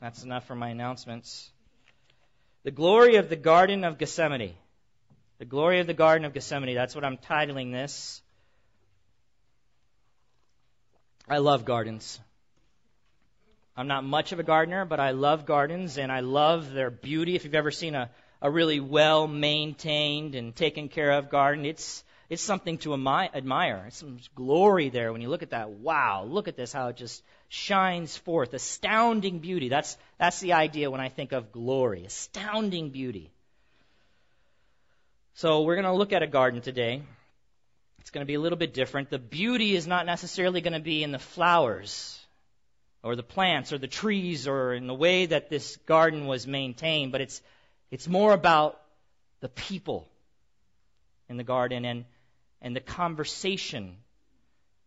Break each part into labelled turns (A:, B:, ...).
A: That's enough for my announcements. The glory of the Garden of Gethsemane. The glory of the Garden of Gethsemane. That's what I'm titling this. I love gardens. I'm not much of a gardener, but I love gardens and I love their beauty. If you've ever seen a, a really well maintained and taken care of garden, it's it's something to admire. It's some glory there when you look at that. Wow, look at this, how it just shines forth. Astounding beauty. That's, that's the idea when I think of glory. Astounding beauty. So we're going to look at a garden today. It's going to be a little bit different. The beauty is not necessarily going to be in the flowers or the plants or the trees or in the way that this garden was maintained, but it's, it's more about the people in the garden and, and the conversation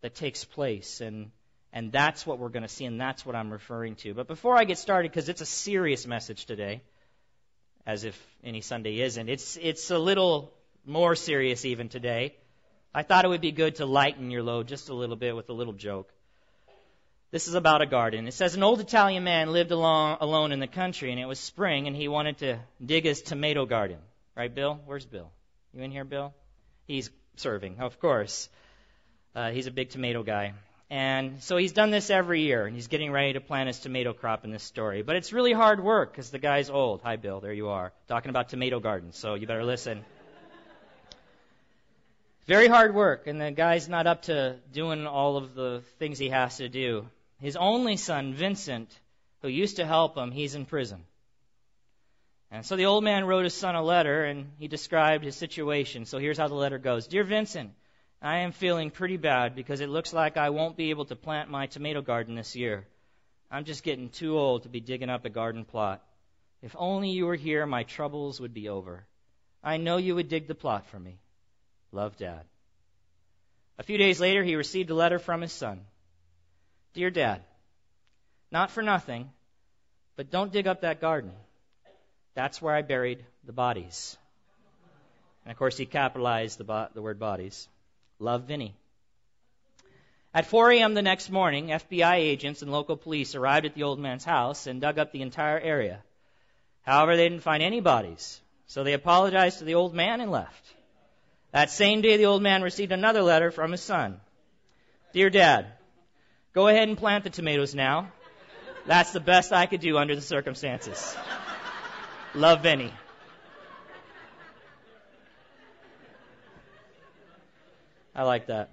A: that takes place. And, and that's what we're going to see, and that's what I'm referring to. But before I get started, because it's a serious message today, as if any Sunday isn't, it's, it's a little more serious even today. I thought it would be good to lighten your load just a little bit with a little joke. This is about a garden. It says an old Italian man lived along, alone in the country, and it was spring, and he wanted to dig his tomato garden. Right, Bill? Where's Bill? You in here, Bill? He's serving, of course. Uh, he's a big tomato guy. And so he's done this every year, and he's getting ready to plant his tomato crop in this story. But it's really hard work because the guy's old. Hi, Bill. There you are. Talking about tomato gardens, so you better listen. Very hard work, and the guy's not up to doing all of the things he has to do. His only son, Vincent, who used to help him, he's in prison. And so the old man wrote his son a letter and he described his situation. So here's how the letter goes Dear Vincent, I am feeling pretty bad because it looks like I won't be able to plant my tomato garden this year. I'm just getting too old to be digging up a garden plot. If only you were here, my troubles would be over. I know you would dig the plot for me. Love, Dad. A few days later, he received a letter from his son. Dear Dad, not for nothing, but don't dig up that garden. That's where I buried the bodies. And of course, he capitalized the, bo- the word bodies. Love Vinny. At 4 a.m. the next morning, FBI agents and local police arrived at the old man's house and dug up the entire area. However, they didn't find any bodies, so they apologized to the old man and left. That same day, the old man received another letter from his son. Dear Dad, go ahead and plant the tomatoes now. That's the best I could do under the circumstances. Love Vinny. I like that.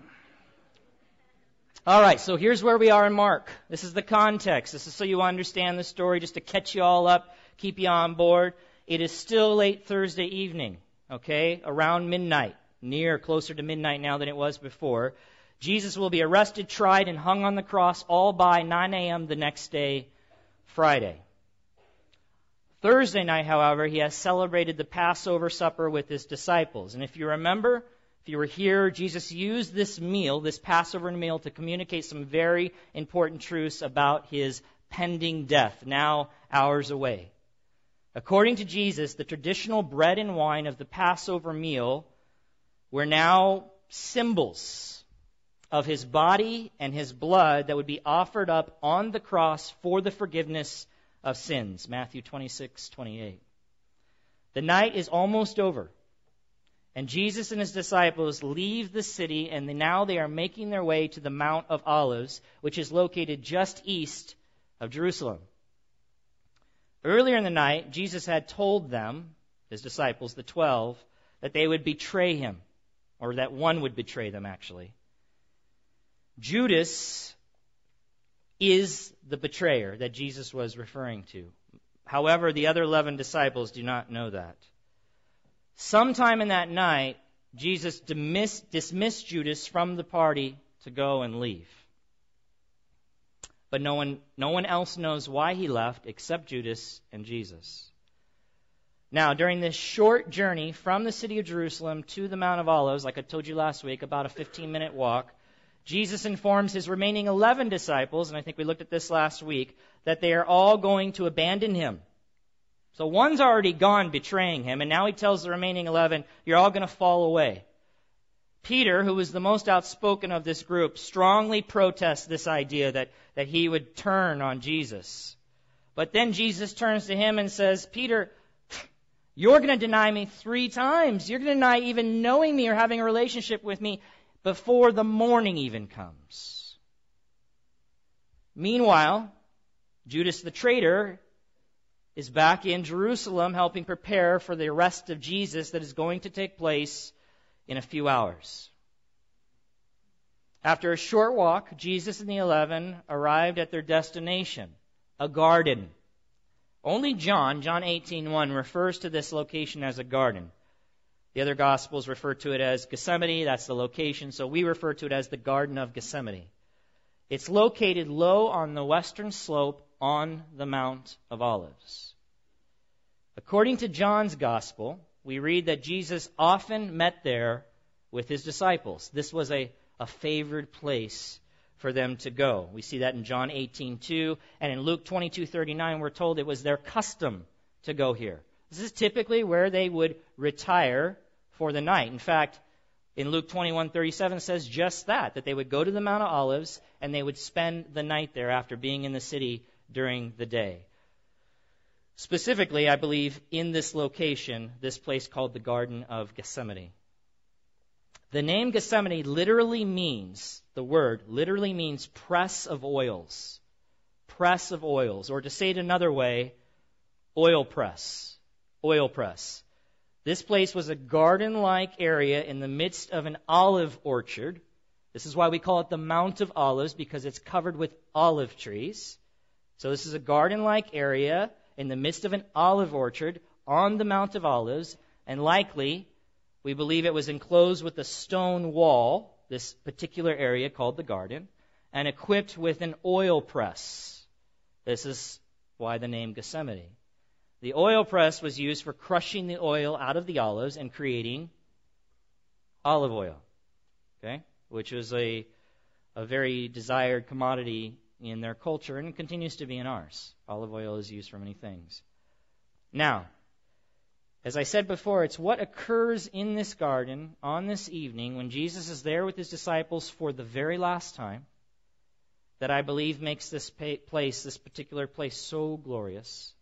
A: All right, so here's where we are in Mark. This is the context. This is so you understand the story, just to catch you all up, keep you on board. It is still late Thursday evening, okay, around midnight, near closer to midnight now than it was before. Jesus will be arrested, tried, and hung on the cross all by 9 a.m. the next day, Friday. Thursday night, however, he has celebrated the Passover supper with his disciples. And if you remember, if you were here, Jesus used this meal, this Passover meal, to communicate some very important truths about his pending death, now hours away. According to Jesus, the traditional bread and wine of the Passover meal were now symbols of his body and his blood that would be offered up on the cross for the forgiveness of sins. Matthew 26, 28. The night is almost over. And Jesus and his disciples leave the city, and now they are making their way to the Mount of Olives, which is located just east of Jerusalem. Earlier in the night, Jesus had told them, his disciples, the twelve, that they would betray him, or that one would betray them, actually. Judas is the betrayer that Jesus was referring to. However, the other 11 disciples do not know that. Sometime in that night, Jesus dismissed Judas from the party to go and leave. But no one, no one else knows why he left except Judas and Jesus. Now, during this short journey from the city of Jerusalem to the Mount of Olives, like I told you last week, about a 15 minute walk, Jesus informs his remaining 11 disciples, and I think we looked at this last week, that they are all going to abandon him. So one's already gone betraying him, and now he tells the remaining 11, you're all going to fall away. Peter, who was the most outspoken of this group, strongly protests this idea that, that he would turn on Jesus. But then Jesus turns to him and says, Peter, you're going to deny me three times. You're going to deny even knowing me or having a relationship with me before the morning even comes. Meanwhile, Judas the traitor is back in Jerusalem helping prepare for the arrest of Jesus that is going to take place in a few hours. After a short walk, Jesus and the eleven arrived at their destination, a garden. Only John, John 18:1, refers to this location as a garden. The other gospels refer to it as Gethsemane, that's the location, so we refer to it as the Garden of Gethsemane. It's located low on the western slope on the Mount of Olives. According to John's Gospel, we read that Jesus often met there with his disciples. This was a, a favored place for them to go. We see that in John 18:2 and in Luke 22:39 we're told it was their custom to go here. This is typically where they would retire for the night. In fact, in Luke 21:37 says just that that they would go to the Mount of Olives and they would spend the night there after being in the city during the day. Specifically, I believe in this location, this place called the Garden of Gethsemane. The name Gethsemane literally means, the word literally means press of oils. Press of oils. Or to say it another way, oil press. Oil press. This place was a garden like area in the midst of an olive orchard. This is why we call it the Mount of Olives, because it's covered with olive trees. So this is a garden like area in the midst of an olive orchard on the Mount of Olives, and likely, we believe it was enclosed with a stone wall, this particular area called the garden, and equipped with an oil press. This is why the name Gethsemane. The oil press was used for crushing the oil out of the olives and creating olive oil, okay, which was a, a very desired commodity in their culture and continues to be in ours. Olive oil is used for many things. Now, as I said before, it's what occurs in this garden on this evening when Jesus is there with his disciples for the very last time that I believe makes this place, this particular place, so glorious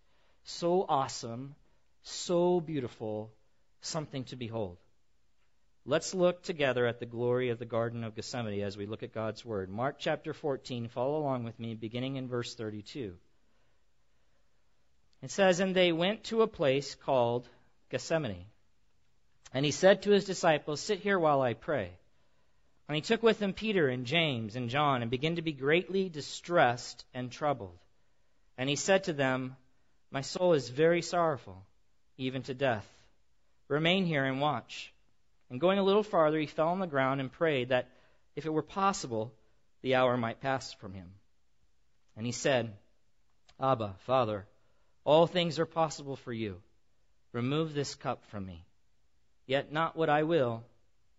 A: so awesome, so beautiful, something to behold. Let's look together at the glory of the Garden of Gethsemane as we look at God's Word. Mark chapter 14, follow along with me, beginning in verse 32. It says, And they went to a place called Gethsemane. And he said to his disciples, Sit here while I pray. And he took with him Peter and James and John, and began to be greatly distressed and troubled. And he said to them, my soul is very sorrowful, even to death. Remain here and watch. And going a little farther, he fell on the ground and prayed that, if it were possible, the hour might pass from him. And he said, Abba, Father, all things are possible for you. Remove this cup from me. Yet not what I will,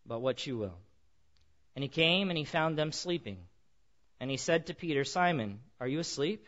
A: but what you will. And he came and he found them sleeping. And he said to Peter, Simon, are you asleep?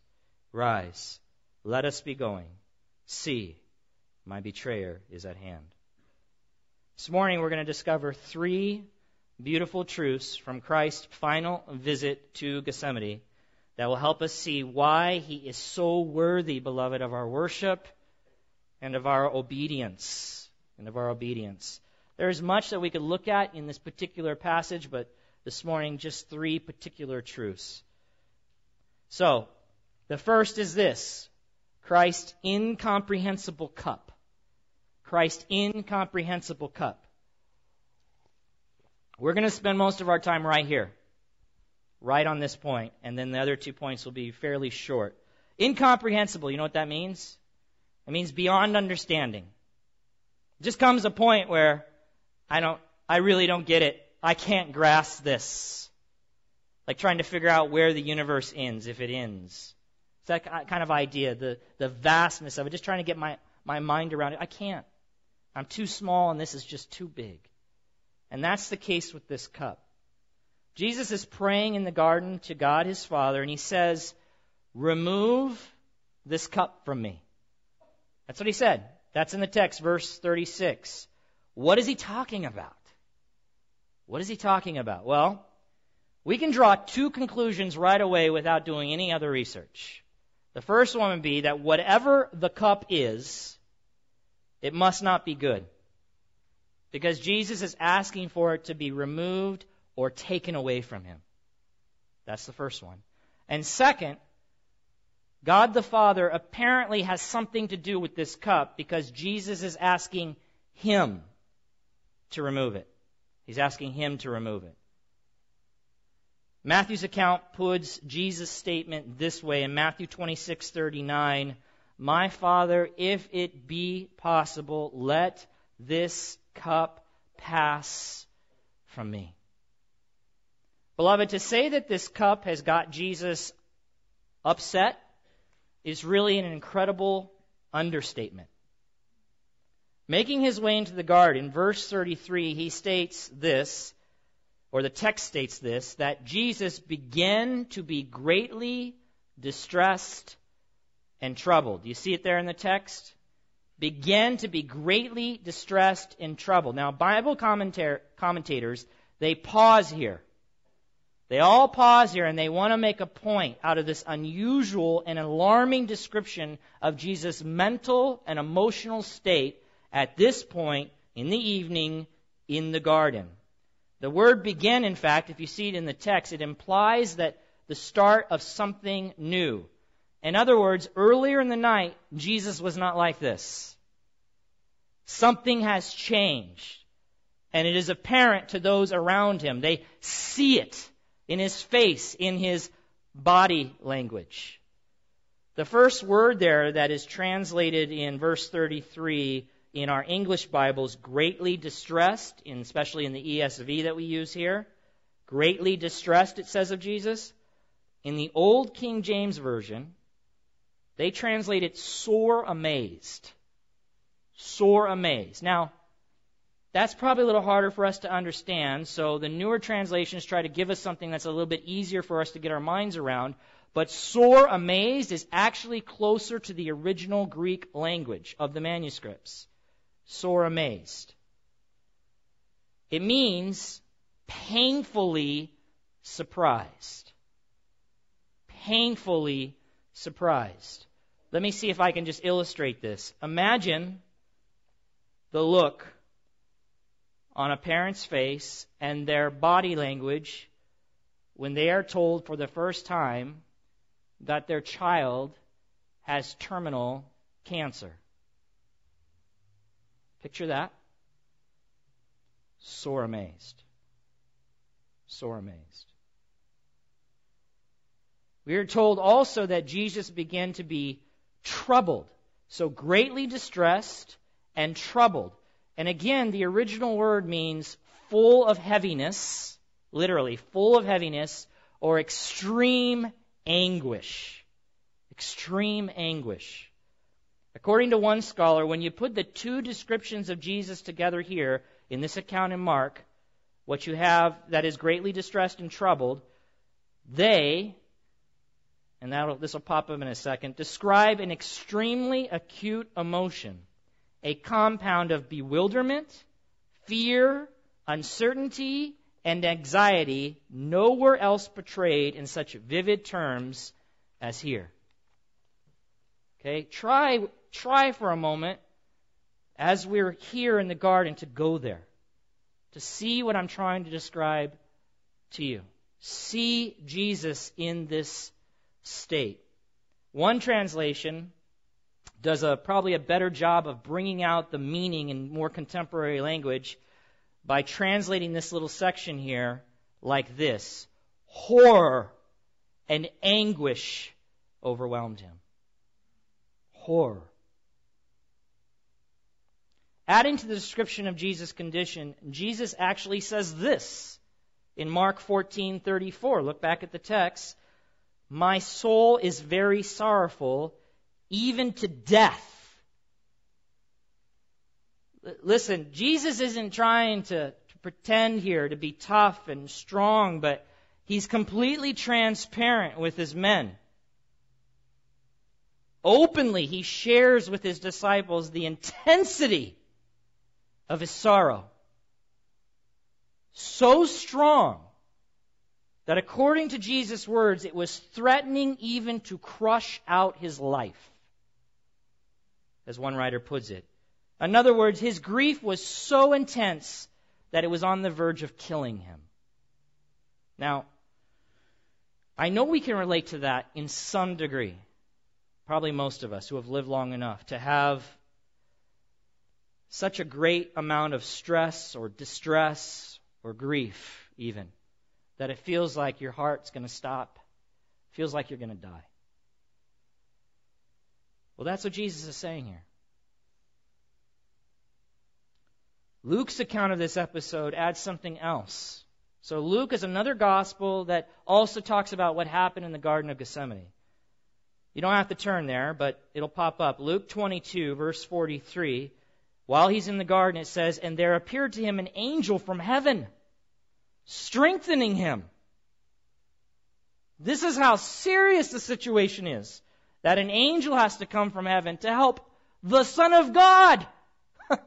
A: Rise, let us be going. See, my betrayer is at hand. This morning we're going to discover three beautiful truths from Christ's final visit to Gethsemane that will help us see why he is so worthy, beloved, of our worship and of our obedience. And of our obedience. There is much that we could look at in this particular passage, but this morning, just three particular truths. So, the first is this Christ's incomprehensible cup. Christ's incomprehensible cup. We're going to spend most of our time right here, right on this point, and then the other two points will be fairly short. Incomprehensible, you know what that means? It means beyond understanding. Just comes a point where I don't, I really don't get it. I can't grasp this. Like trying to figure out where the universe ends, if it ends. It's that kind of idea, the, the vastness of it, just trying to get my, my mind around it. I can't. I'm too small and this is just too big. And that's the case with this cup. Jesus is praying in the garden to God his Father and he says, Remove this cup from me. That's what he said. That's in the text, verse 36. What is he talking about? What is he talking about? Well, we can draw two conclusions right away without doing any other research. The first one would be that whatever the cup is, it must not be good. Because Jesus is asking for it to be removed or taken away from him. That's the first one. And second, God the Father apparently has something to do with this cup because Jesus is asking him to remove it. He's asking him to remove it. Matthew's account puts Jesus' statement this way in Matthew 26:39, "My Father, if it be possible, let this cup pass from me." Beloved, to say that this cup has got Jesus upset is really an incredible understatement. Making his way into the garden, verse 33, he states this or the text states this, that Jesus began to be greatly distressed and troubled. Do You see it there in the text? Began to be greatly distressed and troubled. Now, Bible commentators, they pause here. They all pause here and they want to make a point out of this unusual and alarming description of Jesus' mental and emotional state at this point in the evening in the garden. The word begin, in fact, if you see it in the text, it implies that the start of something new. In other words, earlier in the night, Jesus was not like this. Something has changed. And it is apparent to those around him. They see it in his face, in his body language. The first word there that is translated in verse 33 in our English Bibles greatly distressed, in, especially in the ESV that we use here. Greatly distressed, it says of Jesus. In the Old King James Version, they translate it sore amazed. Sore amazed. Now, that's probably a little harder for us to understand, so the newer translations try to give us something that's a little bit easier for us to get our minds around. But sore amazed is actually closer to the original Greek language of the manuscripts sore amazed. It means painfully surprised. Painfully surprised. Let me see if I can just illustrate this. Imagine the look on a parent's face and their body language when they are told for the first time that their child has terminal cancer. Picture that. Sore amazed. Sore amazed. We are told also that Jesus began to be troubled. So greatly distressed and troubled. And again, the original word means full of heaviness, literally, full of heaviness, or extreme anguish. Extreme anguish. According to one scholar, when you put the two descriptions of Jesus together here in this account in Mark, what you have that is greatly distressed and troubled, they, and this will pop up in a second, describe an extremely acute emotion, a compound of bewilderment, fear, uncertainty, and anxiety, nowhere else portrayed in such vivid terms as here. Okay, try try for a moment, as we're here in the garden, to go there, to see what I'm trying to describe to you. See Jesus in this state. One translation does a probably a better job of bringing out the meaning in more contemporary language by translating this little section here like this horror and anguish overwhelmed him horror Adding to the description of Jesus' condition, Jesus actually says this in Mark 14:34. Look back at the text. My soul is very sorrowful, even to death. Listen, Jesus isn't trying to, to pretend here to be tough and strong, but he's completely transparent with his men. Openly, he shares with his disciples the intensity of his sorrow. So strong that according to Jesus' words, it was threatening even to crush out his life. As one writer puts it. In other words, his grief was so intense that it was on the verge of killing him. Now, I know we can relate to that in some degree probably most of us who have lived long enough, to have such a great amount of stress or distress or grief, even, that it feels like your heart's going to stop, feels like you're going to die. Well, that's what Jesus is saying here. Luke's account of this episode adds something else. So, Luke is another gospel that also talks about what happened in the Garden of Gethsemane. You don't have to turn there, but it'll pop up. Luke 22, verse 43. While he's in the garden, it says, And there appeared to him an angel from heaven, strengthening him. This is how serious the situation is. That an angel has to come from heaven to help the Son of God.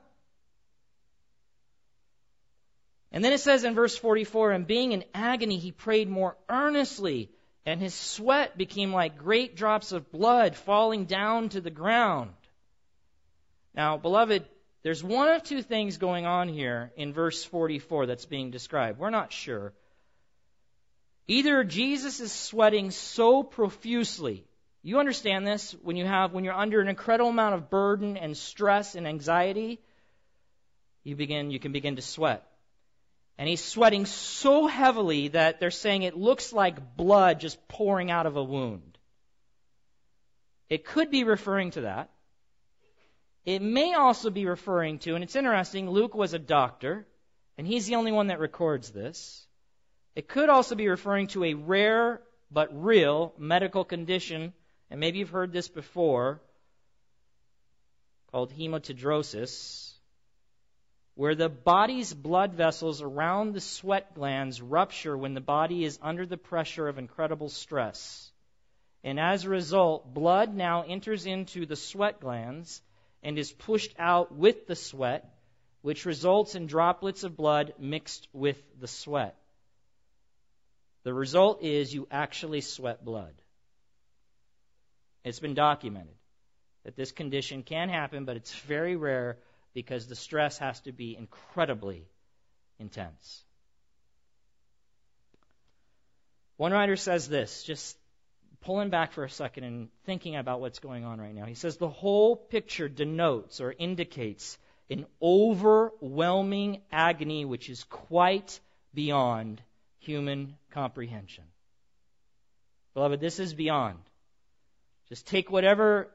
A: and then it says in verse 44, And being in agony, he prayed more earnestly and his sweat became like great drops of blood falling down to the ground. Now, beloved, there's one of two things going on here in verse 44 that's being described. We're not sure. Either Jesus is sweating so profusely. You understand this when you have when you're under an incredible amount of burden and stress and anxiety, you begin you can begin to sweat. And he's sweating so heavily that they're saying it looks like blood just pouring out of a wound. It could be referring to that. It may also be referring to, and it's interesting, Luke was a doctor, and he's the only one that records this. It could also be referring to a rare but real medical condition, and maybe you've heard this before, called hematidrosis where the body's blood vessels around the sweat glands rupture when the body is under the pressure of incredible stress. And as a result, blood now enters into the sweat glands and is pushed out with the sweat, which results in droplets of blood mixed with the sweat. The result is you actually sweat blood. It's been documented that this condition can happen, but it's very rare because the stress has to be incredibly intense. One writer says this, just pulling back for a second and thinking about what's going on right now. He says the whole picture denotes or indicates an overwhelming agony which is quite beyond human comprehension. Beloved, this is beyond. Just take whatever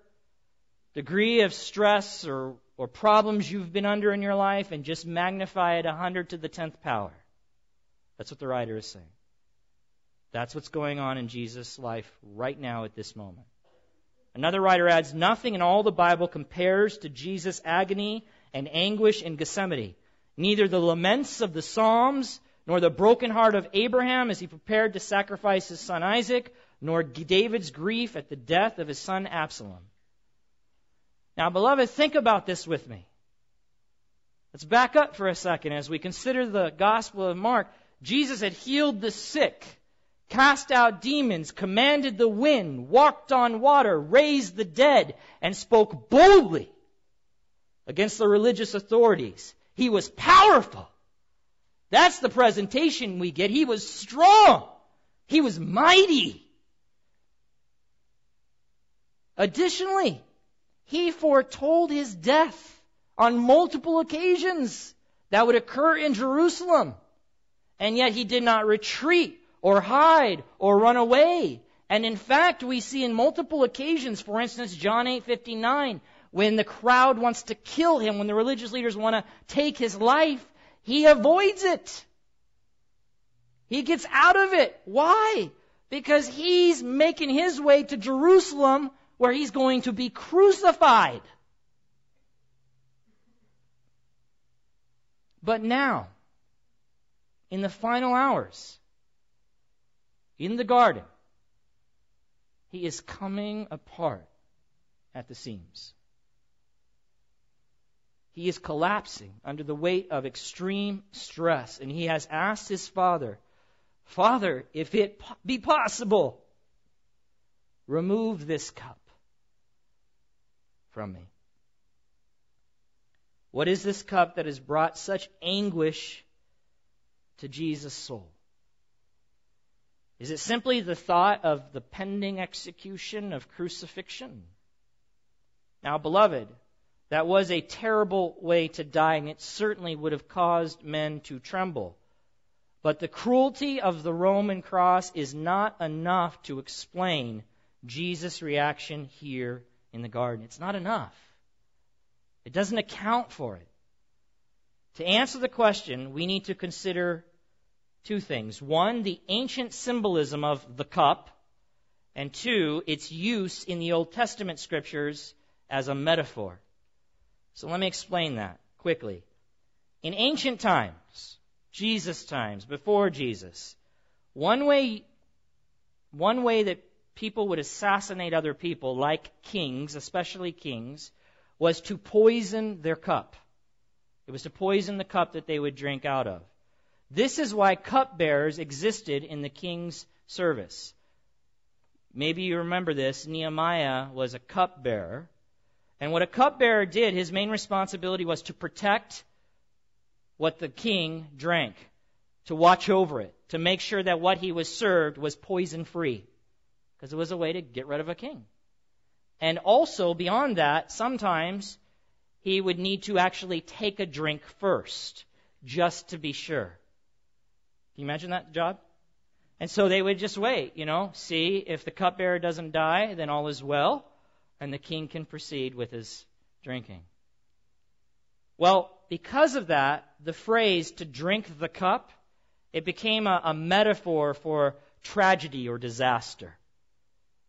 A: degree of stress or or problems you've been under in your life and just magnify it 100 to the 10th power. That's what the writer is saying. That's what's going on in Jesus' life right now at this moment. Another writer adds, Nothing in all the Bible compares to Jesus' agony and anguish in Gethsemane. Neither the laments of the Psalms, nor the broken heart of Abraham as he prepared to sacrifice his son Isaac, nor David's grief at the death of his son Absalom. Now, beloved, think about this with me. Let's back up for a second as we consider the Gospel of Mark. Jesus had healed the sick, cast out demons, commanded the wind, walked on water, raised the dead, and spoke boldly against the religious authorities. He was powerful. That's the presentation we get. He was strong. He was mighty. Additionally, he foretold his death on multiple occasions that would occur in Jerusalem. And yet he did not retreat or hide or run away. And in fact, we see in multiple occasions, for instance, John 8:59, when the crowd wants to kill him, when the religious leaders want to take his life, he avoids it. He gets out of it. Why? because he's making his way to Jerusalem where he's going to be crucified. But now, in the final hours, in the garden, he is coming apart at the seams. He is collapsing under the weight of extreme stress, and he has asked his father, Father, if it be possible, remove this cup from me. What is this cup that has brought such anguish to Jesus' soul? Is it simply the thought of the pending execution of crucifixion? Now, beloved, that was a terrible way to die, and it certainly would have caused men to tremble. But the cruelty of the Roman cross is not enough to explain Jesus' reaction here in the garden. It's not enough. It doesn't account for it. To answer the question, we need to consider two things. One, the ancient symbolism of the cup, and two, its use in the Old Testament scriptures as a metaphor. So let me explain that quickly. In ancient times, Jesus times, before Jesus, one way, one way that people would assassinate other people, like kings, especially kings, was to poison their cup. It was to poison the cup that they would drink out of. This is why cupbearers existed in the king's service. Maybe you remember this. Nehemiah was a cupbearer. And what a cupbearer did, his main responsibility was to protect what the king drank, to watch over it, to make sure that what he was served was poison free. Because it was a way to get rid of a king. And also, beyond that, sometimes he would need to actually take a drink first, just to be sure. You imagine that job? And so they would just wait, you know, see if the cupbearer doesn't die, then all is well, and the king can proceed with his drinking. Well, because of that, the phrase to drink the cup, it became a, a metaphor for tragedy or disaster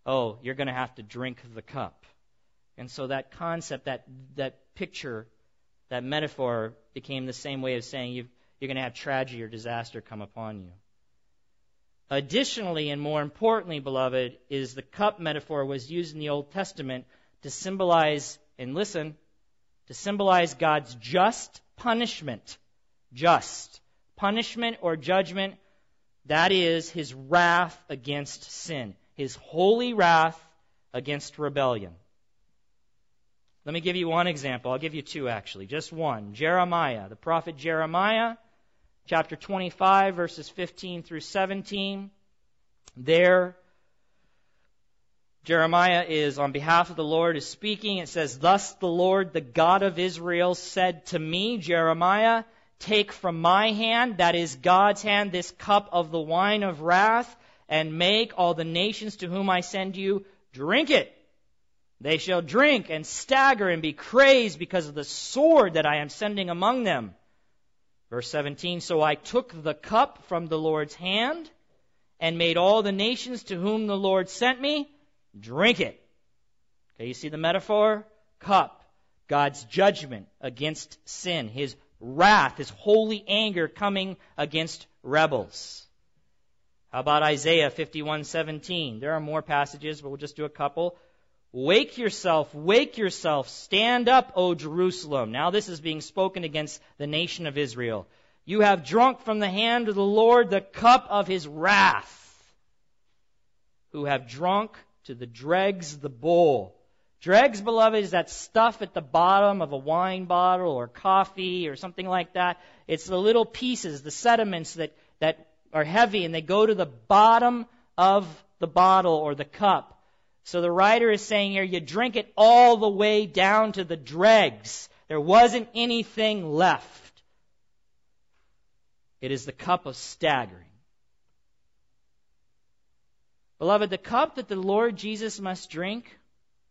A: oh, you're going to have to drink the cup. And so that concept, that, that picture, that metaphor became the same way of saying you you're going to have tragedy or disaster come upon you. Additionally, and more importantly, beloved, is the cup metaphor was used in the Old Testament to symbolize, and listen, to symbolize God's just punishment. Just. Punishment or judgment, that is his wrath against sin his holy wrath against rebellion. Let me give you one example. I'll give you two actually, just one. Jeremiah, the prophet Jeremiah, chapter 25, verses 15 through 17. There, Jeremiah is on behalf of the Lord is speaking. It says, Thus the Lord, the God of Israel, said to me, Jeremiah, take from my hand, that is God's hand, this cup of the wine of wrath and make all the nations to whom I send you drink it. They shall drink and stagger and be crazed because of the sword that I am sending among them. Verse 17 So I took the cup from the Lord's hand and made all the nations to whom the Lord sent me drink it. Okay, you see the metaphor? Cup. God's judgment against sin. His wrath, his holy anger coming against rebels. How about Isaiah 51:17? There are more passages, but we'll just do a couple. Wake yourself, wake yourself, stand up, O Jerusalem. Now this is being spoken against the nation of Israel. You have drunk from the hand of the Lord the cup of his wrath. Who have drunk to the dregs the bowl. Dregs, beloved, is that stuff at the bottom of a wine bottle or coffee or something like that. It's the little pieces, the sediments that, that are heavy and they go to the bottom of the bottle or the cup. So the writer is saying here, you drink it all the way down to the dregs. There wasn't anything left. It is the cup of staggering. Beloved, the cup that the Lord Jesus must drink,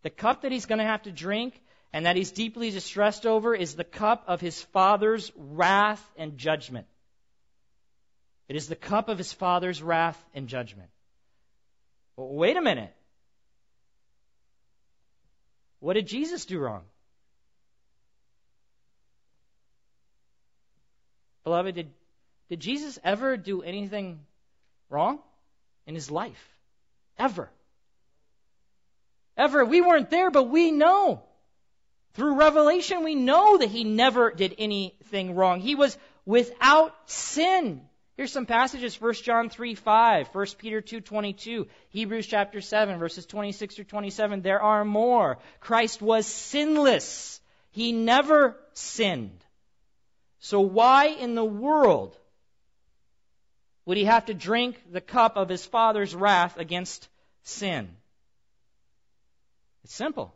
A: the cup that he's going to have to drink, and that he's deeply distressed over, is the cup of his Father's wrath and judgment. It is the cup of his Father's wrath and judgment. wait a minute. What did Jesus do wrong? Beloved, did, did Jesus ever do anything wrong in his life? Ever. Ever. We weren't there, but we know. Through revelation, we know that he never did anything wrong. He was without sin. Here's some passages 1 John 3 5, 1 Peter 2 22, Hebrews chapter 7, verses 26 through 27. There are more. Christ was sinless. He never sinned. So why in the world would he have to drink the cup of his Father's wrath against sin? It's simple.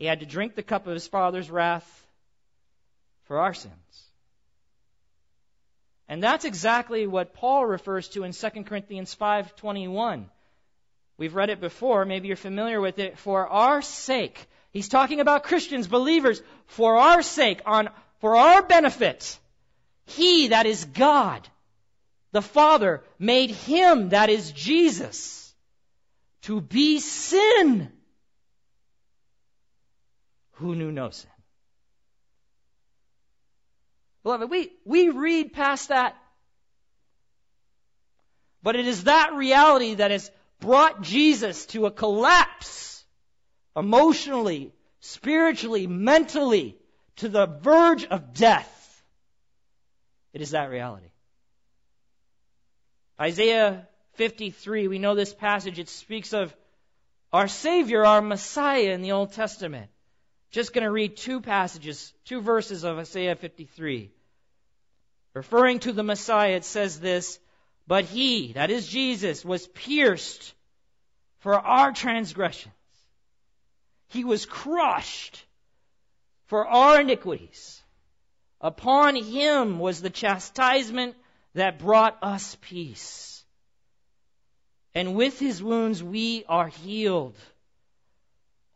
A: He had to drink the cup of his Father's wrath for our sins. And that's exactly what Paul refers to in 2 Corinthians 5:21. We've read it before, maybe you're familiar with it. For our sake, he's talking about Christians, believers, for our sake, on for our benefit, he that is God, the Father, made him that is Jesus to be sin who knew no sin. Beloved, we, we read past that. But it is that reality that has brought Jesus to a collapse emotionally, spiritually, mentally, to the verge of death. It is that reality. Isaiah 53, we know this passage. It speaks of our Savior, our Messiah in the Old Testament. Just going to read two passages, two verses of Isaiah 53. Referring to the Messiah, it says this, but he, that is Jesus, was pierced for our transgressions. He was crushed for our iniquities. Upon him was the chastisement that brought us peace. And with his wounds we are healed.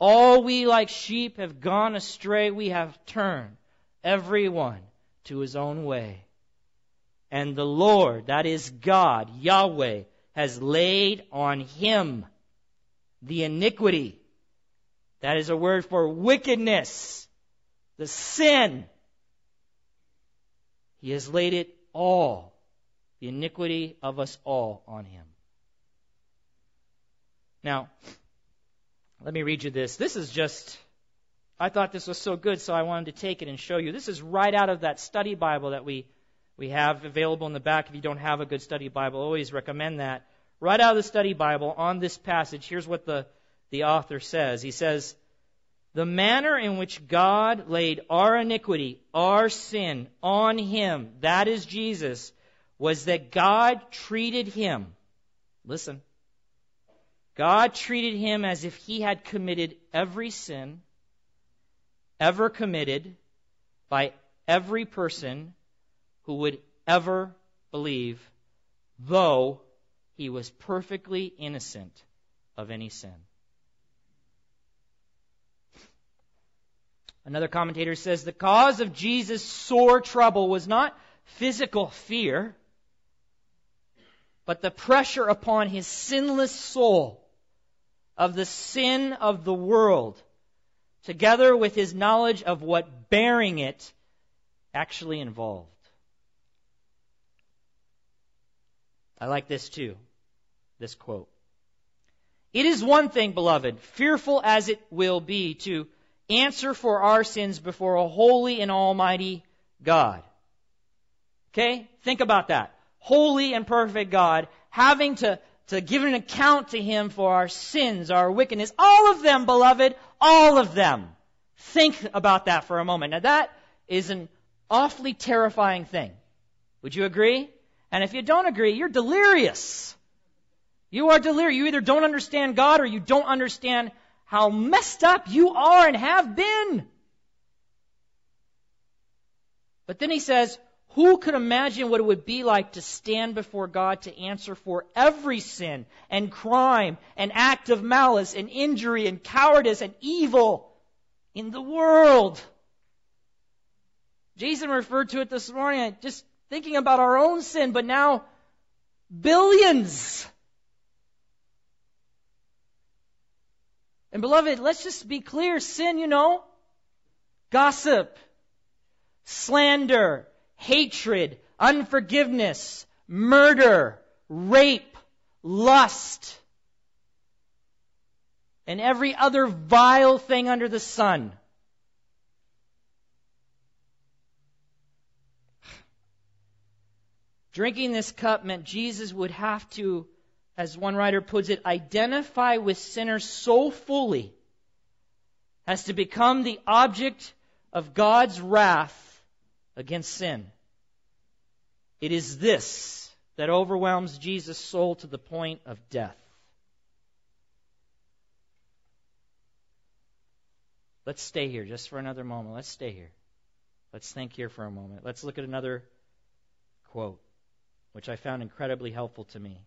A: All we like sheep have gone astray. We have turned every one to his own way. And the Lord, that is God, Yahweh, has laid on him the iniquity. That is a word for wickedness, the sin. He has laid it all, the iniquity of us all, on him. Now, let me read you this. This is just, I thought this was so good, so I wanted to take it and show you. This is right out of that study Bible that we, we have available in the back. If you don't have a good study Bible, I always recommend that. Right out of the study Bible on this passage, here's what the, the author says. He says, The manner in which God laid our iniquity, our sin, on him, that is Jesus, was that God treated him, listen, God treated him as if he had committed every sin ever committed by every person who would ever believe, though he was perfectly innocent of any sin. Another commentator says the cause of Jesus' sore trouble was not physical fear, but the pressure upon his sinless soul of the sin of the world, together with his knowledge of what bearing it actually involved. I like this too, this quote. It is one thing, beloved, fearful as it will be, to answer for our sins before a holy and almighty God. Okay? Think about that. Holy and perfect God having to to give an account to Him for our sins, our wickedness, all of them, beloved, all of them. Think about that for a moment. Now that is an awfully terrifying thing. Would you agree? And if you don't agree, you're delirious. You are delirious. You either don't understand God or you don't understand how messed up you are and have been. But then he says, who could imagine what it would be like to stand before God to answer for every sin and crime and act of malice and injury and cowardice and evil in the world? Jason referred to it this morning, just thinking about our own sin, but now billions And beloved, let's just be clear sin, you know, gossip, slander, hatred, unforgiveness, murder, rape, lust, and every other vile thing under the sun. Drinking this cup meant Jesus would have to, as one writer puts it, identify with sinners so fully as to become the object of God's wrath against sin. It is this that overwhelms Jesus' soul to the point of death. Let's stay here just for another moment. Let's stay here. Let's think here for a moment. Let's look at another quote, which I found incredibly helpful to me.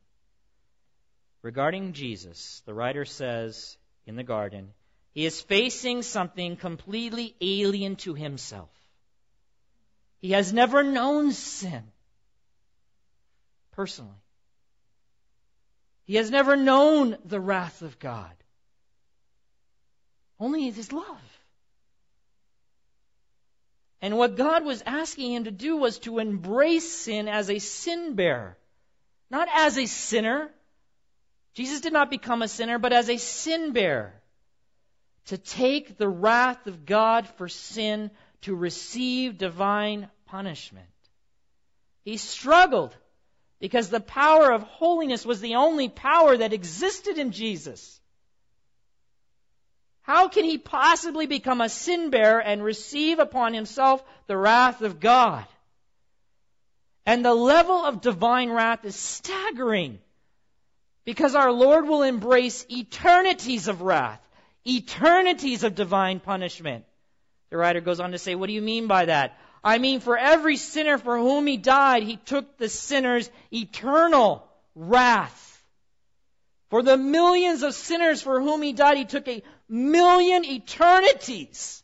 A: Regarding Jesus, the writer says in the garden, he is facing something completely alien to himself. He has never known sin personally. He has never known the wrath of God. Only his love. And what God was asking him to do was to embrace sin as a sin bearer, not as a sinner. Jesus did not become a sinner, but as a sin bearer. To take the wrath of God for sin to receive divine punishment. He struggled because the power of holiness was the only power that existed in Jesus. How can he possibly become a sin bearer and receive upon himself the wrath of God? And the level of divine wrath is staggering because our Lord will embrace eternities of wrath, eternities of divine punishment. The writer goes on to say, What do you mean by that? I mean, for every sinner for whom he died, he took the sinner's eternal wrath. For the millions of sinners for whom he died, he took a million eternities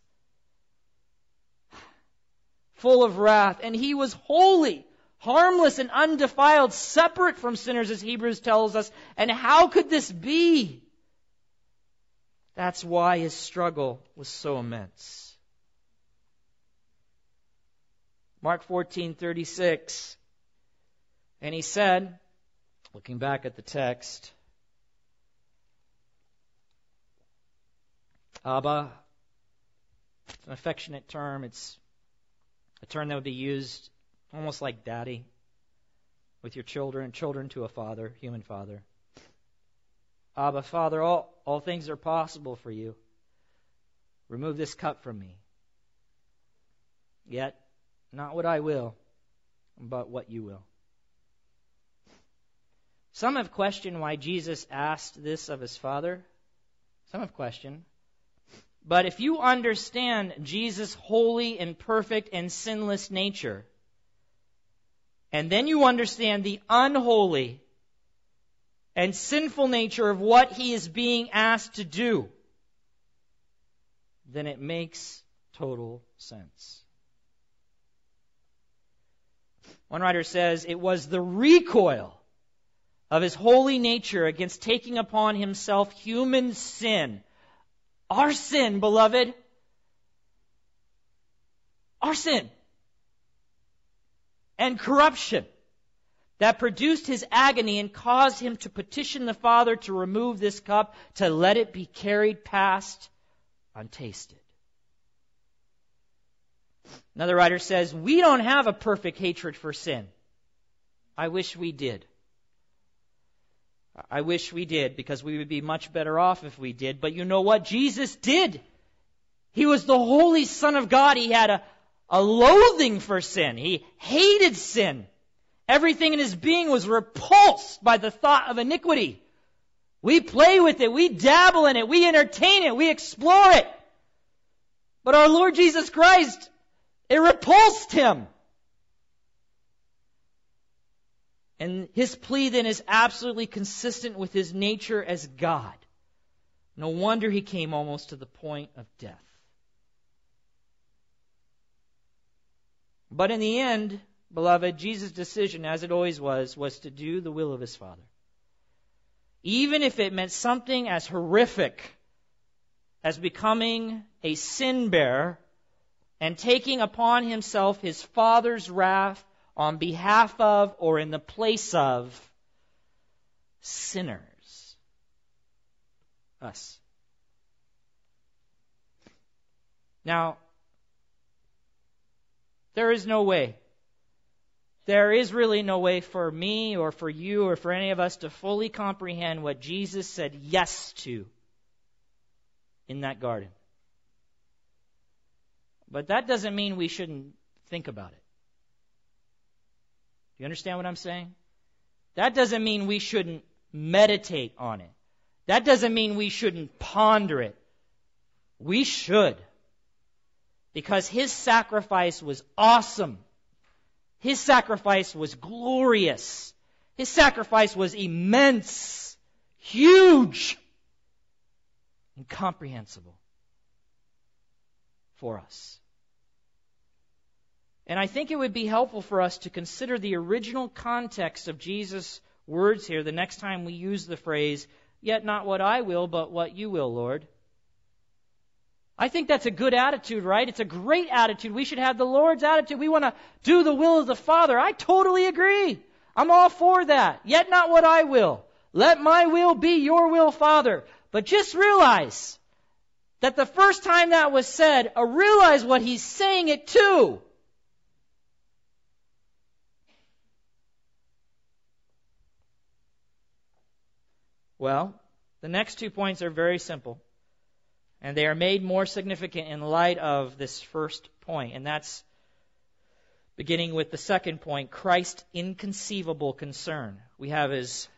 A: full of wrath. And he was holy, harmless, and undefiled, separate from sinners, as Hebrews tells us. And how could this be? That's why his struggle was so immense. Mark 14:36. And he said, looking back at the text, Abba, it's an affectionate term. It's a term that would be used almost like daddy with your children, children to a father, human father. Abba, Father, all, all things are possible for you. Remove this cup from me. Yet, not what I will, but what you will. Some have questioned why Jesus asked this of his Father. Some have questioned. But if you understand Jesus' holy and perfect and sinless nature, and then you understand the unholy and sinful nature of what he is being asked to do, then it makes total sense. One writer says it was the recoil of his holy nature against taking upon himself human sin. Our sin, beloved. Our sin. And corruption that produced his agony and caused him to petition the Father to remove this cup, to let it be carried past untasted. Another writer says, We don't have a perfect hatred for sin. I wish we did. I wish we did because we would be much better off if we did. But you know what? Jesus did. He was the holy Son of God. He had a, a loathing for sin. He hated sin. Everything in his being was repulsed by the thought of iniquity. We play with it. We dabble in it. We entertain it. We explore it. But our Lord Jesus Christ it repulsed him. And his plea then is absolutely consistent with his nature as God. No wonder he came almost to the point of death. But in the end, beloved, Jesus' decision, as it always was, was to do the will of his Father. Even if it meant something as horrific as becoming a sin bearer and taking upon himself his Father's wrath on behalf of or in the place of sinners. Us. Now, there is no way. There is really no way for me or for you or for any of us to fully comprehend what Jesus said yes to in that garden. But that doesn't mean we shouldn't think about it. Do you understand what I'm saying? That doesn't mean we shouldn't meditate on it. That doesn't mean we shouldn't ponder it. We should. Because his sacrifice was awesome. His sacrifice was glorious. His sacrifice was immense, huge, incomprehensible for us. And I think it would be helpful for us to consider the original context of Jesus' words here the next time we use the phrase, Yet not what I will, but what you will, Lord. I think that's a good attitude, right? It's a great attitude. We should have the Lord's attitude. We want to do the will of the Father. I totally agree. I'm all for that. Yet not what I will. Let my will be your will, Father. But just realize that the first time that was said, uh, realize what he's saying it to. Well, the next two points are very simple. And they are made more significant in light of this first point, and that's beginning with the second point Christ's inconceivable concern. We have his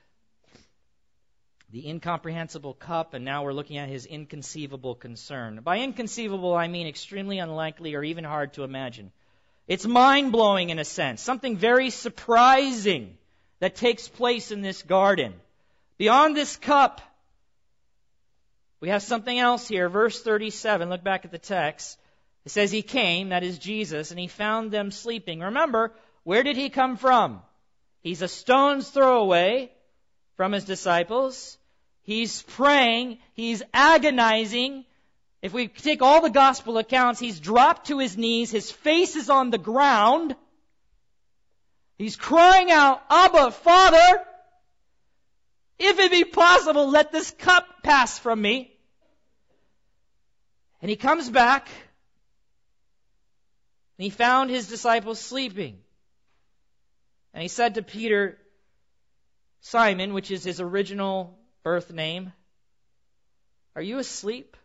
A: the incomprehensible cup, and now we're looking at his inconceivable concern. By inconceivable, I mean extremely unlikely or even hard to imagine. It's mind blowing in a sense, something very surprising that takes place in this garden. Beyond this cup, we have something else here. Verse 37, look back at the text. It says, He came, that is Jesus, and he found them sleeping. Remember, where did he come from? He's a stone's throw away from his disciples. He's praying. He's agonizing. If we take all the gospel accounts, he's dropped to his knees. His face is on the ground. He's crying out, Abba, Father, if it be possible, let this cup pass from me. And he comes back, and he found his disciples sleeping. And he said to Peter, Simon, which is his original birth name, Are you asleep?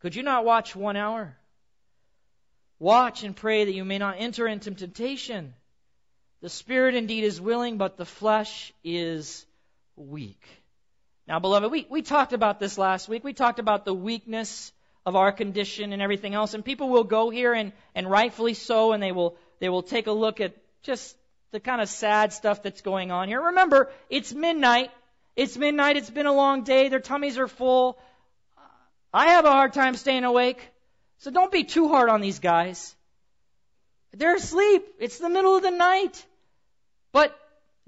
A: Could you not watch one hour? Watch and pray that you may not enter into temptation. The spirit indeed is willing, but the flesh is weak. Now, beloved, we, we talked about this last week. We talked about the weakness of our condition and everything else. And people will go here and, and rightfully so, and they will, they will take a look at just the kind of sad stuff that's going on here. Remember, it's midnight. It's midnight. It's been a long day. Their tummies are full. I have a hard time staying awake. So don't be too hard on these guys. They're asleep. It's the middle of the night. But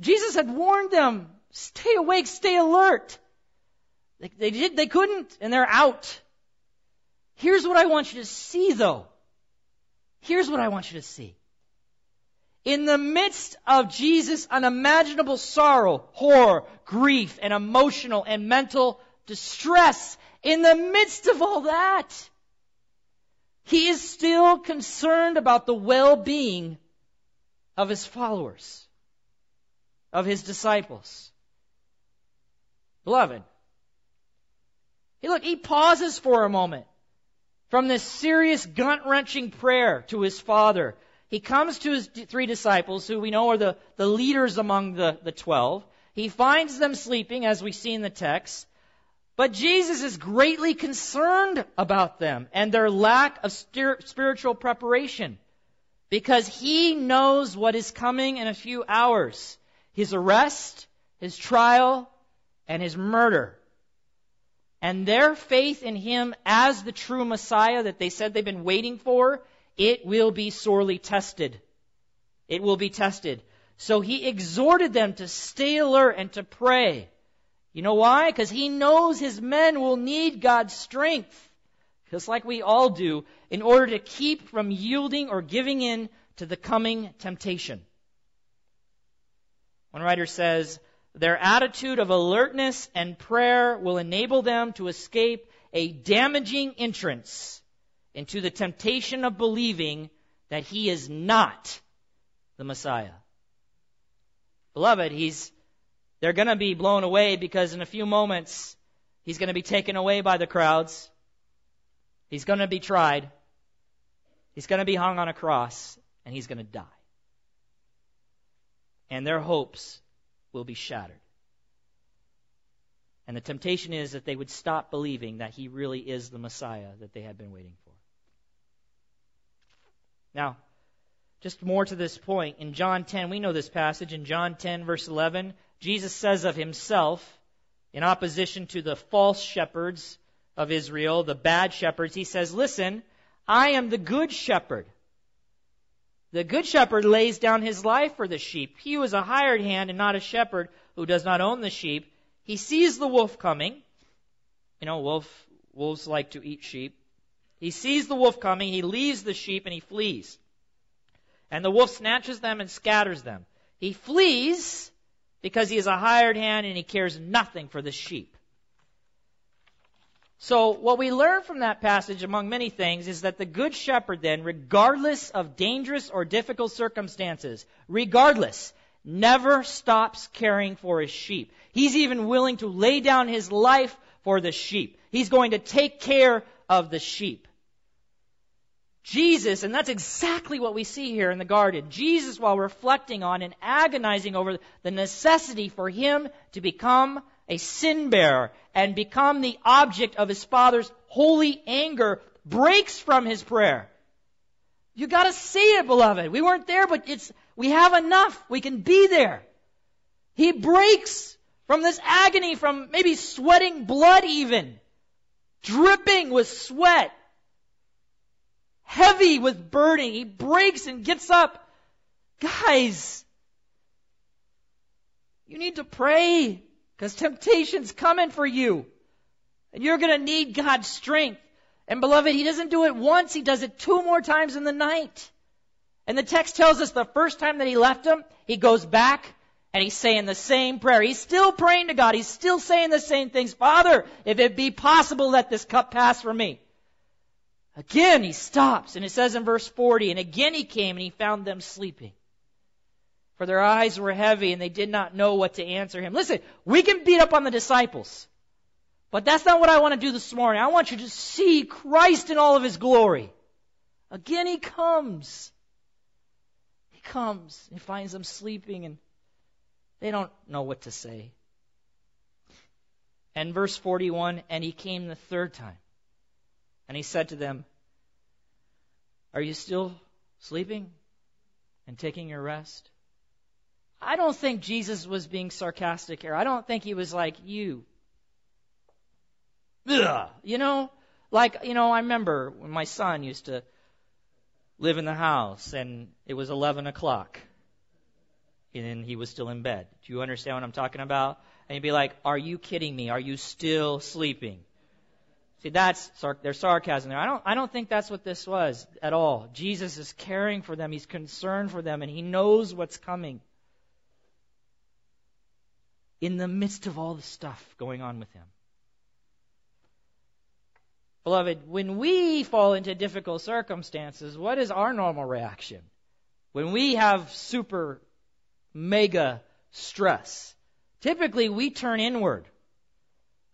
A: Jesus had warned them, stay awake, stay alert. They, they did, they couldn't, and they're out. Here's what I want you to see though. Here's what I want you to see. In the midst of Jesus' unimaginable sorrow, horror, grief, and emotional and mental distress, in the midst of all that, he is still concerned about the well-being of his followers, of his disciples. Beloved, Hey, look, he pauses for a moment from this serious gut wrenching prayer to his father. He comes to his three disciples, who we know are the, the leaders among the, the twelve. He finds them sleeping, as we see in the text. But Jesus is greatly concerned about them and their lack of spiritual preparation because he knows what is coming in a few hours his arrest, his trial, and his murder and their faith in him as the true Messiah that they said they've been waiting for, it will be sorely tested. It will be tested. So he exhorted them to stay alert and to pray. You know why? Because he knows his men will need God's strength, just like we all do, in order to keep from yielding or giving in to the coming temptation. One writer says, their attitude of alertness and prayer will enable them to escape a damaging entrance into the temptation of believing that he is not the Messiah. Beloved, he's, they're going to be blown away because in a few moments he's going to be taken away by the crowds. He's going to be tried. He's going to be hung on a cross and he's going to die. And their hopes will be shattered. And the temptation is that they would stop believing that he really is the Messiah that they had been waiting for. Now, just more to this point, in John 10, we know this passage. In John 10, verse 11, Jesus says of himself, in opposition to the false shepherds of Israel, the bad shepherds, he says, Listen, I am the good shepherd. The good shepherd lays down his life for the sheep. He who is a hired hand and not a shepherd who does not own the sheep, he sees the wolf coming. You know, wolf, wolves like to eat sheep. He sees the wolf coming, he leaves the sheep and he flees. And the wolf snatches them and scatters them. He flees because he is a hired hand and he cares nothing for the sheep. So, what we learn from that passage, among many things, is that the Good Shepherd, then, regardless of dangerous or difficult circumstances, regardless, never stops caring for his sheep. He's even willing to lay down his life for the sheep. He's going to take care of the sheep. Jesus, and that's exactly what we see here in the garden. Jesus, while reflecting on and agonizing over the necessity for him to become a sin bearer and become the object of his father's holy anger breaks from his prayer. You gotta see it, beloved. We weren't there, but it's, we have enough. We can be there. He breaks from this agony, from maybe sweating blood even, dripping with sweat, heavy with burning. He breaks and gets up. Guys, you need to pray. Because temptation's coming for you. And you're going to need God's strength. And beloved, He doesn't do it once, He does it two more times in the night. And the text tells us the first time that He left him, He goes back and He's saying the same prayer. He's still praying to God. He's still saying the same things. Father, if it be possible, let this cup pass from me. Again, He stops and it says in verse 40, and again He came and He found them sleeping for their eyes were heavy and they did not know what to answer him. Listen, we can beat up on the disciples, but that's not what I want to do this morning. I want you to see Christ in all of his glory. Again, he comes. He comes. And he finds them sleeping and they don't know what to say. And verse 41 And he came the third time. And he said to them, Are you still sleeping and taking your rest? I don't think Jesus was being sarcastic here. I don't think he was like, you. Ugh. You know, like, you know, I remember when my son used to live in the house and it was 11 o'clock and he was still in bed. Do you understand what I'm talking about? And he'd be like, are you kidding me? Are you still sleeping? See, that's there's sarcasm there. I don't, I don't think that's what this was at all. Jesus is caring for them. He's concerned for them and he knows what's coming in the midst of all the stuff going on with him. Beloved, when we fall into difficult circumstances, what is our normal reaction? When we have super, mega stress, typically we turn inward.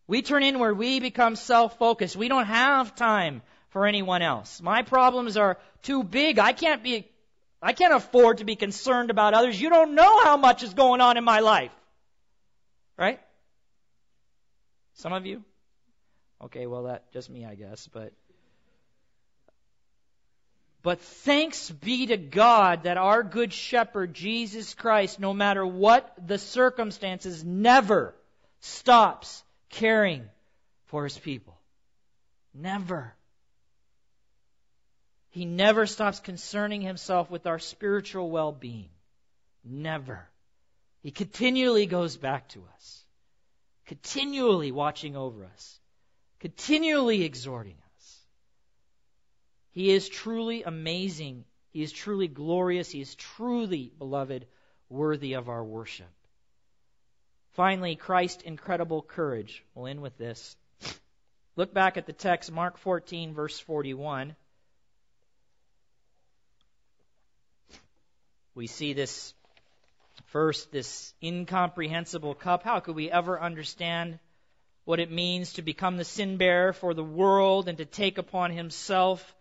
A: We turn inward. We become self-focused. We don't have time for anyone else. My problems are too big. I can't be, I can't afford to be concerned about others. You don't know how much is going on in my life. Right? Some of you? Okay, well that just me I guess, but but thanks be to God that our good shepherd Jesus Christ no matter what the circumstances never stops caring for his people. Never. He never stops concerning himself with our spiritual well-being. Never. He continually goes back to us. continually watching over us, continually exhorting us. He is truly amazing. He is truly glorious. He is truly, beloved, worthy of our worship. Finally, Christ's incredible courage. We'll end with this. Look back at the text, Mark 14, verse 41. We see this first, this incomprehensible cup. How could we ever understand what it means to become the sin bearer for the world and to take upon himself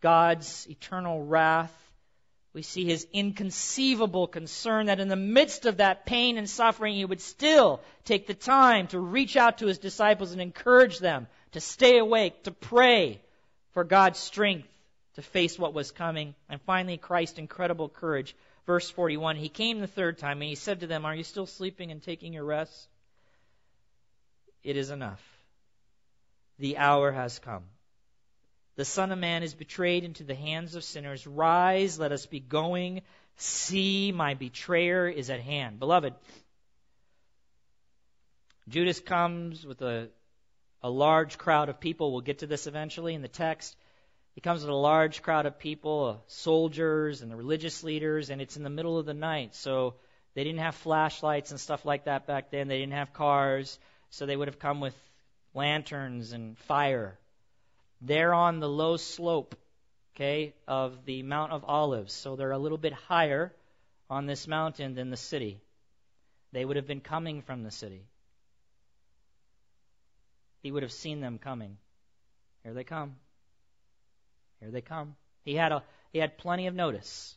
A: God's eternal wrath? We see his inconceivable concern that in the midst of that pain and suffering, he would still take the time to reach out to his disciples and encourage them to stay awake, to pray for God's strength to face what was coming. And finally, Christ's incredible courage. Verse 41 He came the third time and he said to them, Are you still sleeping and taking your rest? It is enough. The hour has come. The Son of Man is betrayed into the hands of sinners. Rise, let us be going. See, my betrayer is at hand. Beloved, Judas comes with a, a large crowd of people. We'll get to this eventually in the text. He comes with a large crowd of people, uh, soldiers and the religious leaders, and it's in the middle of the night. So they didn't have flashlights and stuff like that back then. They didn't have cars, so they would have come with lanterns and fire. They're on the low slope, okay, of the Mount of Olives. So they're a little bit higher on this mountain than the city. They would have been coming from the city. He would have seen them coming. Here they come. Here they come. He had a he had plenty of notice.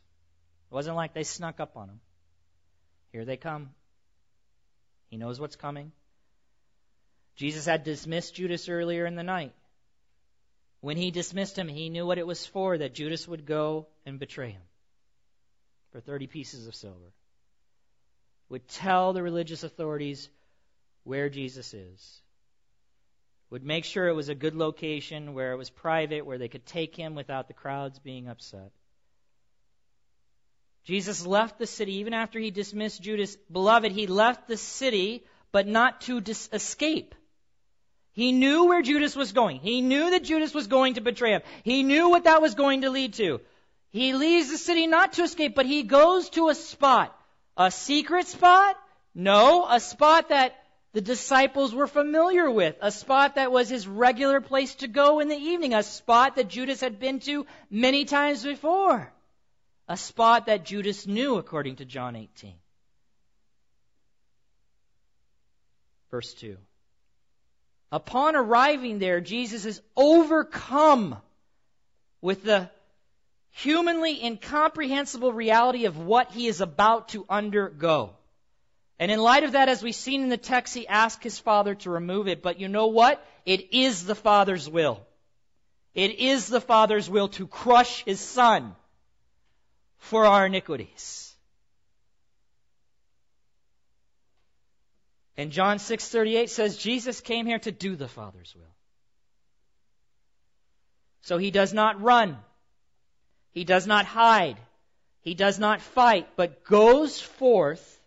A: It wasn't like they snuck up on him. Here they come. He knows what's coming. Jesus had dismissed Judas earlier in the night. When he dismissed him, he knew what it was for that Judas would go and betray him for 30 pieces of silver. Would tell the religious authorities where Jesus is. Would make sure it was a good location where it was private, where they could take him without the crowds being upset. Jesus left the city even after he dismissed Judas. Beloved, he left the city, but not to dis- escape. He knew where Judas was going. He knew that Judas was going to betray him. He knew what that was going to lead to. He leaves the city not to escape, but he goes to a spot. A secret spot? No, a spot that the disciples were familiar with. A spot that was his regular place to go in the evening. A spot that Judas had been to many times before. A spot that Judas knew, according to John 18. Verse 2. Upon arriving there, Jesus is overcome with the humanly incomprehensible reality of what he is about to undergo. And in light of that, as we've seen in the text, he asked his father to remove it. But you know what? It is the father's will. It is the father's will to crush his son for our iniquities. And John 6:38 says Jesus came here to do the Father's will. So he does not run. He does not hide. He does not fight, but goes forth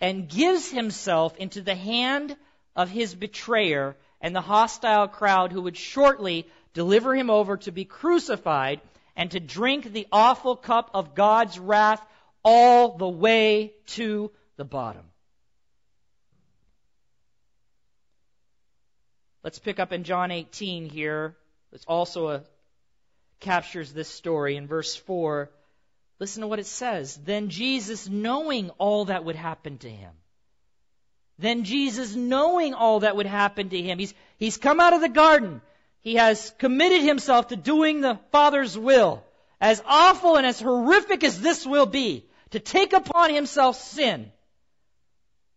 A: and gives himself into the hand of his betrayer and the hostile crowd who would shortly deliver him over to be crucified and to drink the awful cup of God's wrath all the way to the bottom. Let's pick up in John 18 here. It's also a, captures this story in verse 4. Listen to what it says. Then Jesus, knowing all that would happen to him, then Jesus, knowing all that would happen to him, he's, he's come out of the garden. He has committed himself to doing the Father's will. As awful and as horrific as this will be, to take upon himself sin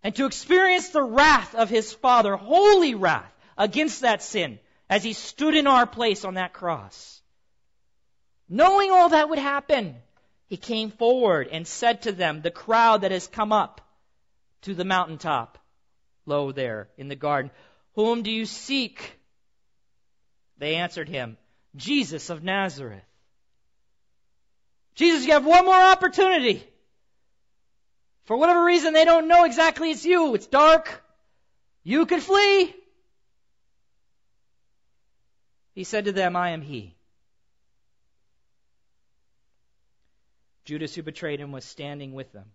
A: and to experience the wrath of his Father, holy wrath against that sin as he stood in our place on that cross. Knowing all that would happen, he came forward and said to them, the crowd that has come up to the mountaintop, lo there in the garden, whom do you seek? They answered him, Jesus of Nazareth. Jesus, you have one more opportunity. For whatever reason, they don't know exactly it's you. It's dark. You could flee. He said to them, I am he. Judas, who betrayed him, was standing with them.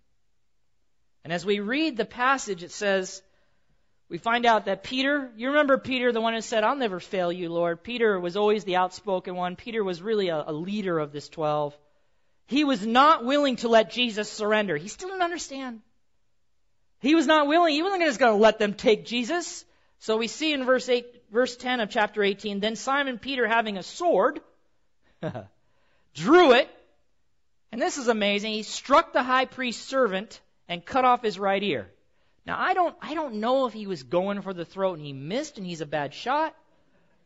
A: And as we read the passage, it says, we find out that Peter, you remember Peter, the one who said, I'll never fail you, Lord. Peter was always the outspoken one. Peter was really a, a leader of this 12. He was not willing to let Jesus surrender. He still didn't understand. He was not willing. He wasn't just going to let them take Jesus. So we see in verse 8, verse 10 of chapter 18, then Simon Peter having a sword, drew it, and this is amazing. He struck the high priest's servant and cut off his right ear. Now I don't I don't know if he was going for the throat and he missed and he's a bad shot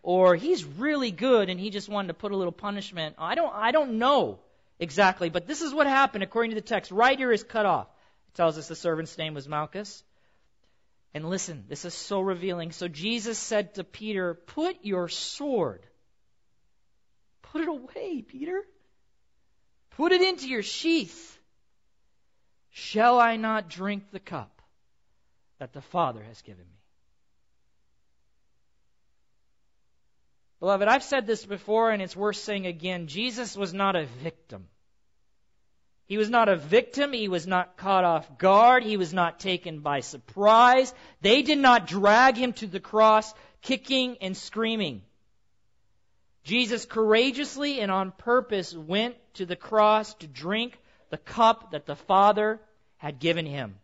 A: or he's really good and he just wanted to put a little punishment. I don't I don't know exactly, but this is what happened according to the text. Right ear is cut off. It tells us the servant's name was Malchus. And listen, this is so revealing. So Jesus said to Peter, "Put your sword. Put it away, Peter. Put it into your sheath. Shall I not drink the cup that the Father has given me. Beloved, I've said this before and it's worth saying again. Jesus was not a victim. He was not a victim. He was not caught off guard. He was not taken by surprise. They did not drag him to the cross kicking and screaming. Jesus courageously and on purpose went to the cross to drink the cup that the Father had given him.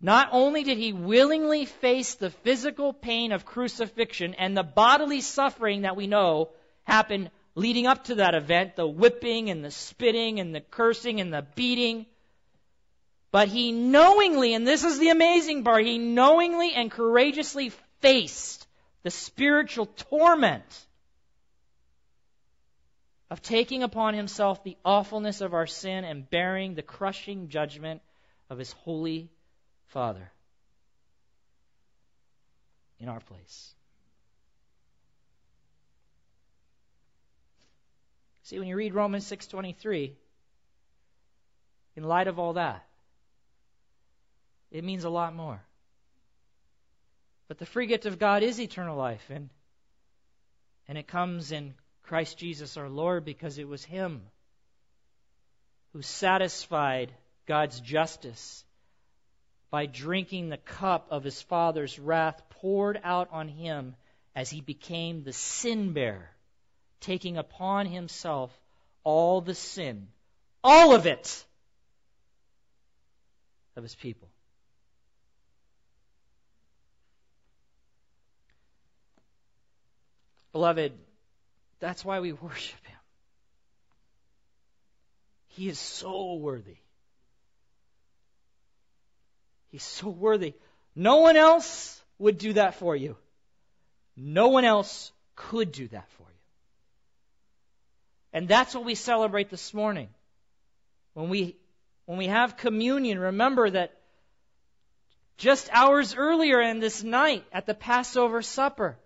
A: Not only did he willingly face the physical pain of crucifixion and the bodily suffering that we know happened leading up to that event, the whipping and the spitting and the cursing and the beating, but he knowingly, and this is the amazing part, he knowingly and courageously faced the spiritual torment of taking upon himself the awfulness of our sin and bearing the crushing judgment of his holy Father in our place. See, when you read Romans 6:23, in light of all that, it means a lot more. But the free gift of God is eternal life, and and it comes in Christ Jesus our Lord because it was Him who satisfied God's justice by drinking the cup of his father's wrath poured out on him as he became the sin bearer, taking upon himself all the sin, all of it, of his people. Beloved, that's why we worship him. He is so worthy. He's so worthy. No one else would do that for you. No one else could do that for you. And that's what we celebrate this morning. When we, when we have communion, remember that just hours earlier in this night at the Passover supper,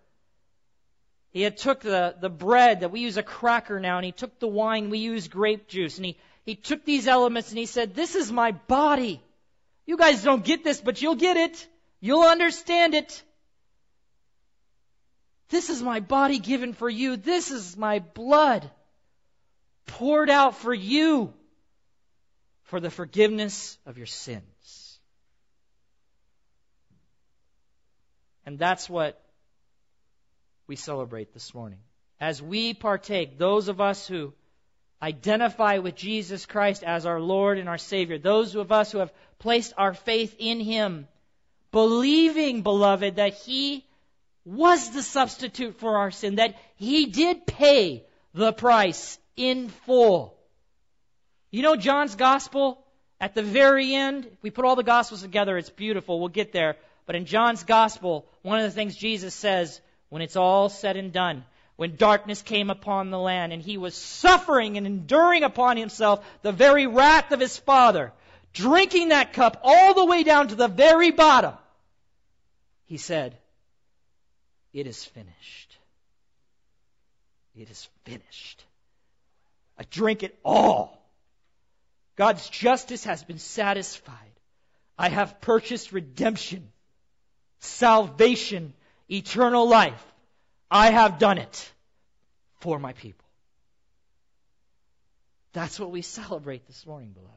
A: he had took the, the bread that we use a cracker now, and he took the wine, we use grape juice, and he, he took these elements and he said, This is my body you guys don't get this, but you'll get it. You'll understand it. This is my body given for you. This is my blood poured out for you for the forgiveness of your sins. And that's what we celebrate this morning. As we partake, those of us who identify with Jesus Christ as our Lord and our Savior. Those of us who have placed our faith in Him, believing, beloved, that He was the substitute for our sin, that He did pay the price in full. You know John's Gospel? At the very end, we put all the Gospels together, it's beautiful. We'll get there. But in John's Gospel, one of the things Jesus says, when it's all said and done, when darkness came upon the land and he was suffering and enduring upon himself the very wrath of his father, drinking that cup all the way down to the very bottom, he said, It is finished. It is finished. I drink it all. God's justice has been satisfied. I have purchased redemption. salvation, eternal life. I have done it for my people. That's what we celebrate this morning, beloved.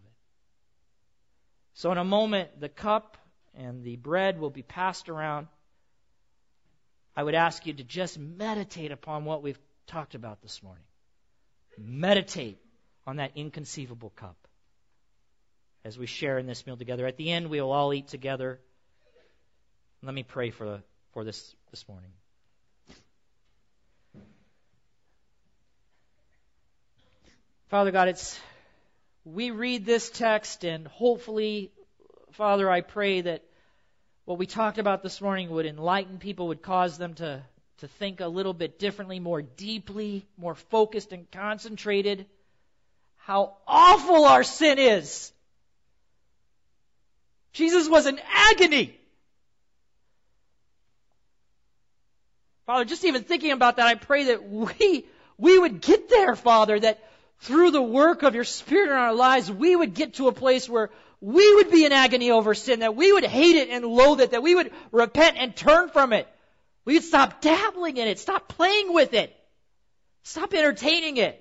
A: So, in a moment, the cup and the bread will be passed around. I would ask you to just meditate upon what we've talked about this morning. Meditate on that inconceivable cup as we share in this meal together. At the end, we will all eat together. Let me pray for, for this this morning. Father God, it's we read this text and hopefully, Father, I pray that what we talked about this morning would enlighten people, would cause them to, to think a little bit differently, more deeply, more focused and concentrated. How awful our sin is. Jesus was in agony. Father, just even thinking about that, I pray that we, we would get there, Father, that through the work of your Spirit in our lives, we would get to a place where we would be in agony over sin, that we would hate it and loathe it, that we would repent and turn from it. We would stop dabbling in it, stop playing with it, stop entertaining it.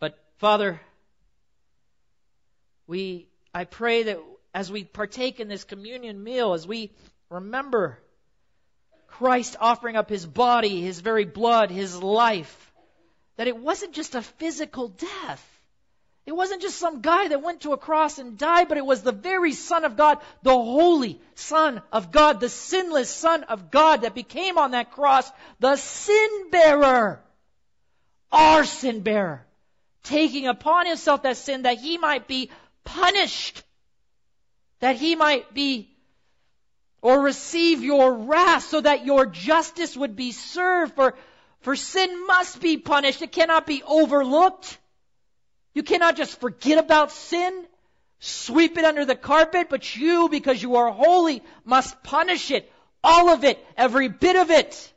A: But Father, we I pray that as we partake in this communion meal, as we remember Christ offering up his body, his very blood, his life, that it wasn't just a physical death. It wasn't just some guy that went to a cross and died, but it was the very Son of God, the holy Son of God, the sinless Son of God that became on that cross the sin bearer, our sin bearer, taking upon himself that sin that he might be punished, that he might be or receive your wrath so that your justice would be served. For, for sin must be punished. It cannot be overlooked. You cannot just forget about sin, sweep it under the carpet, but you, because you are holy, must punish it. All of it, every bit of it.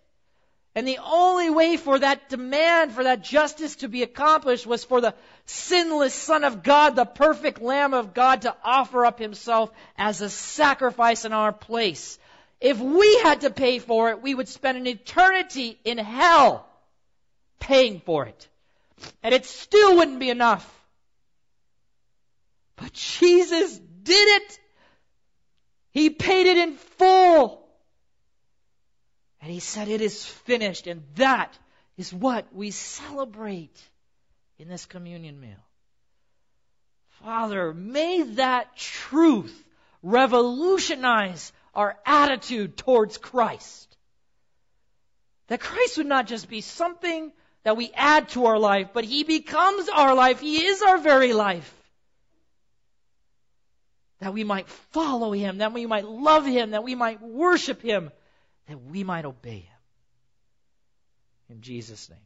A: And the only way for that demand, for that justice to be accomplished was for the sinless Son of God, the perfect Lamb of God, to offer up himself as a sacrifice in our place. If we had to pay for it, we would spend an eternity in hell paying for it. And it still wouldn't be enough. But Jesus did it. He paid it in full. And he said, It is finished. And that is what we celebrate in this communion meal. Father, may that truth revolutionize our attitude towards Christ. That Christ would not just be something that we add to our life, but He becomes our life. He is our very life. That we might follow Him, that we might love Him, that we might worship Him, that we might obey him. In Jesus' name.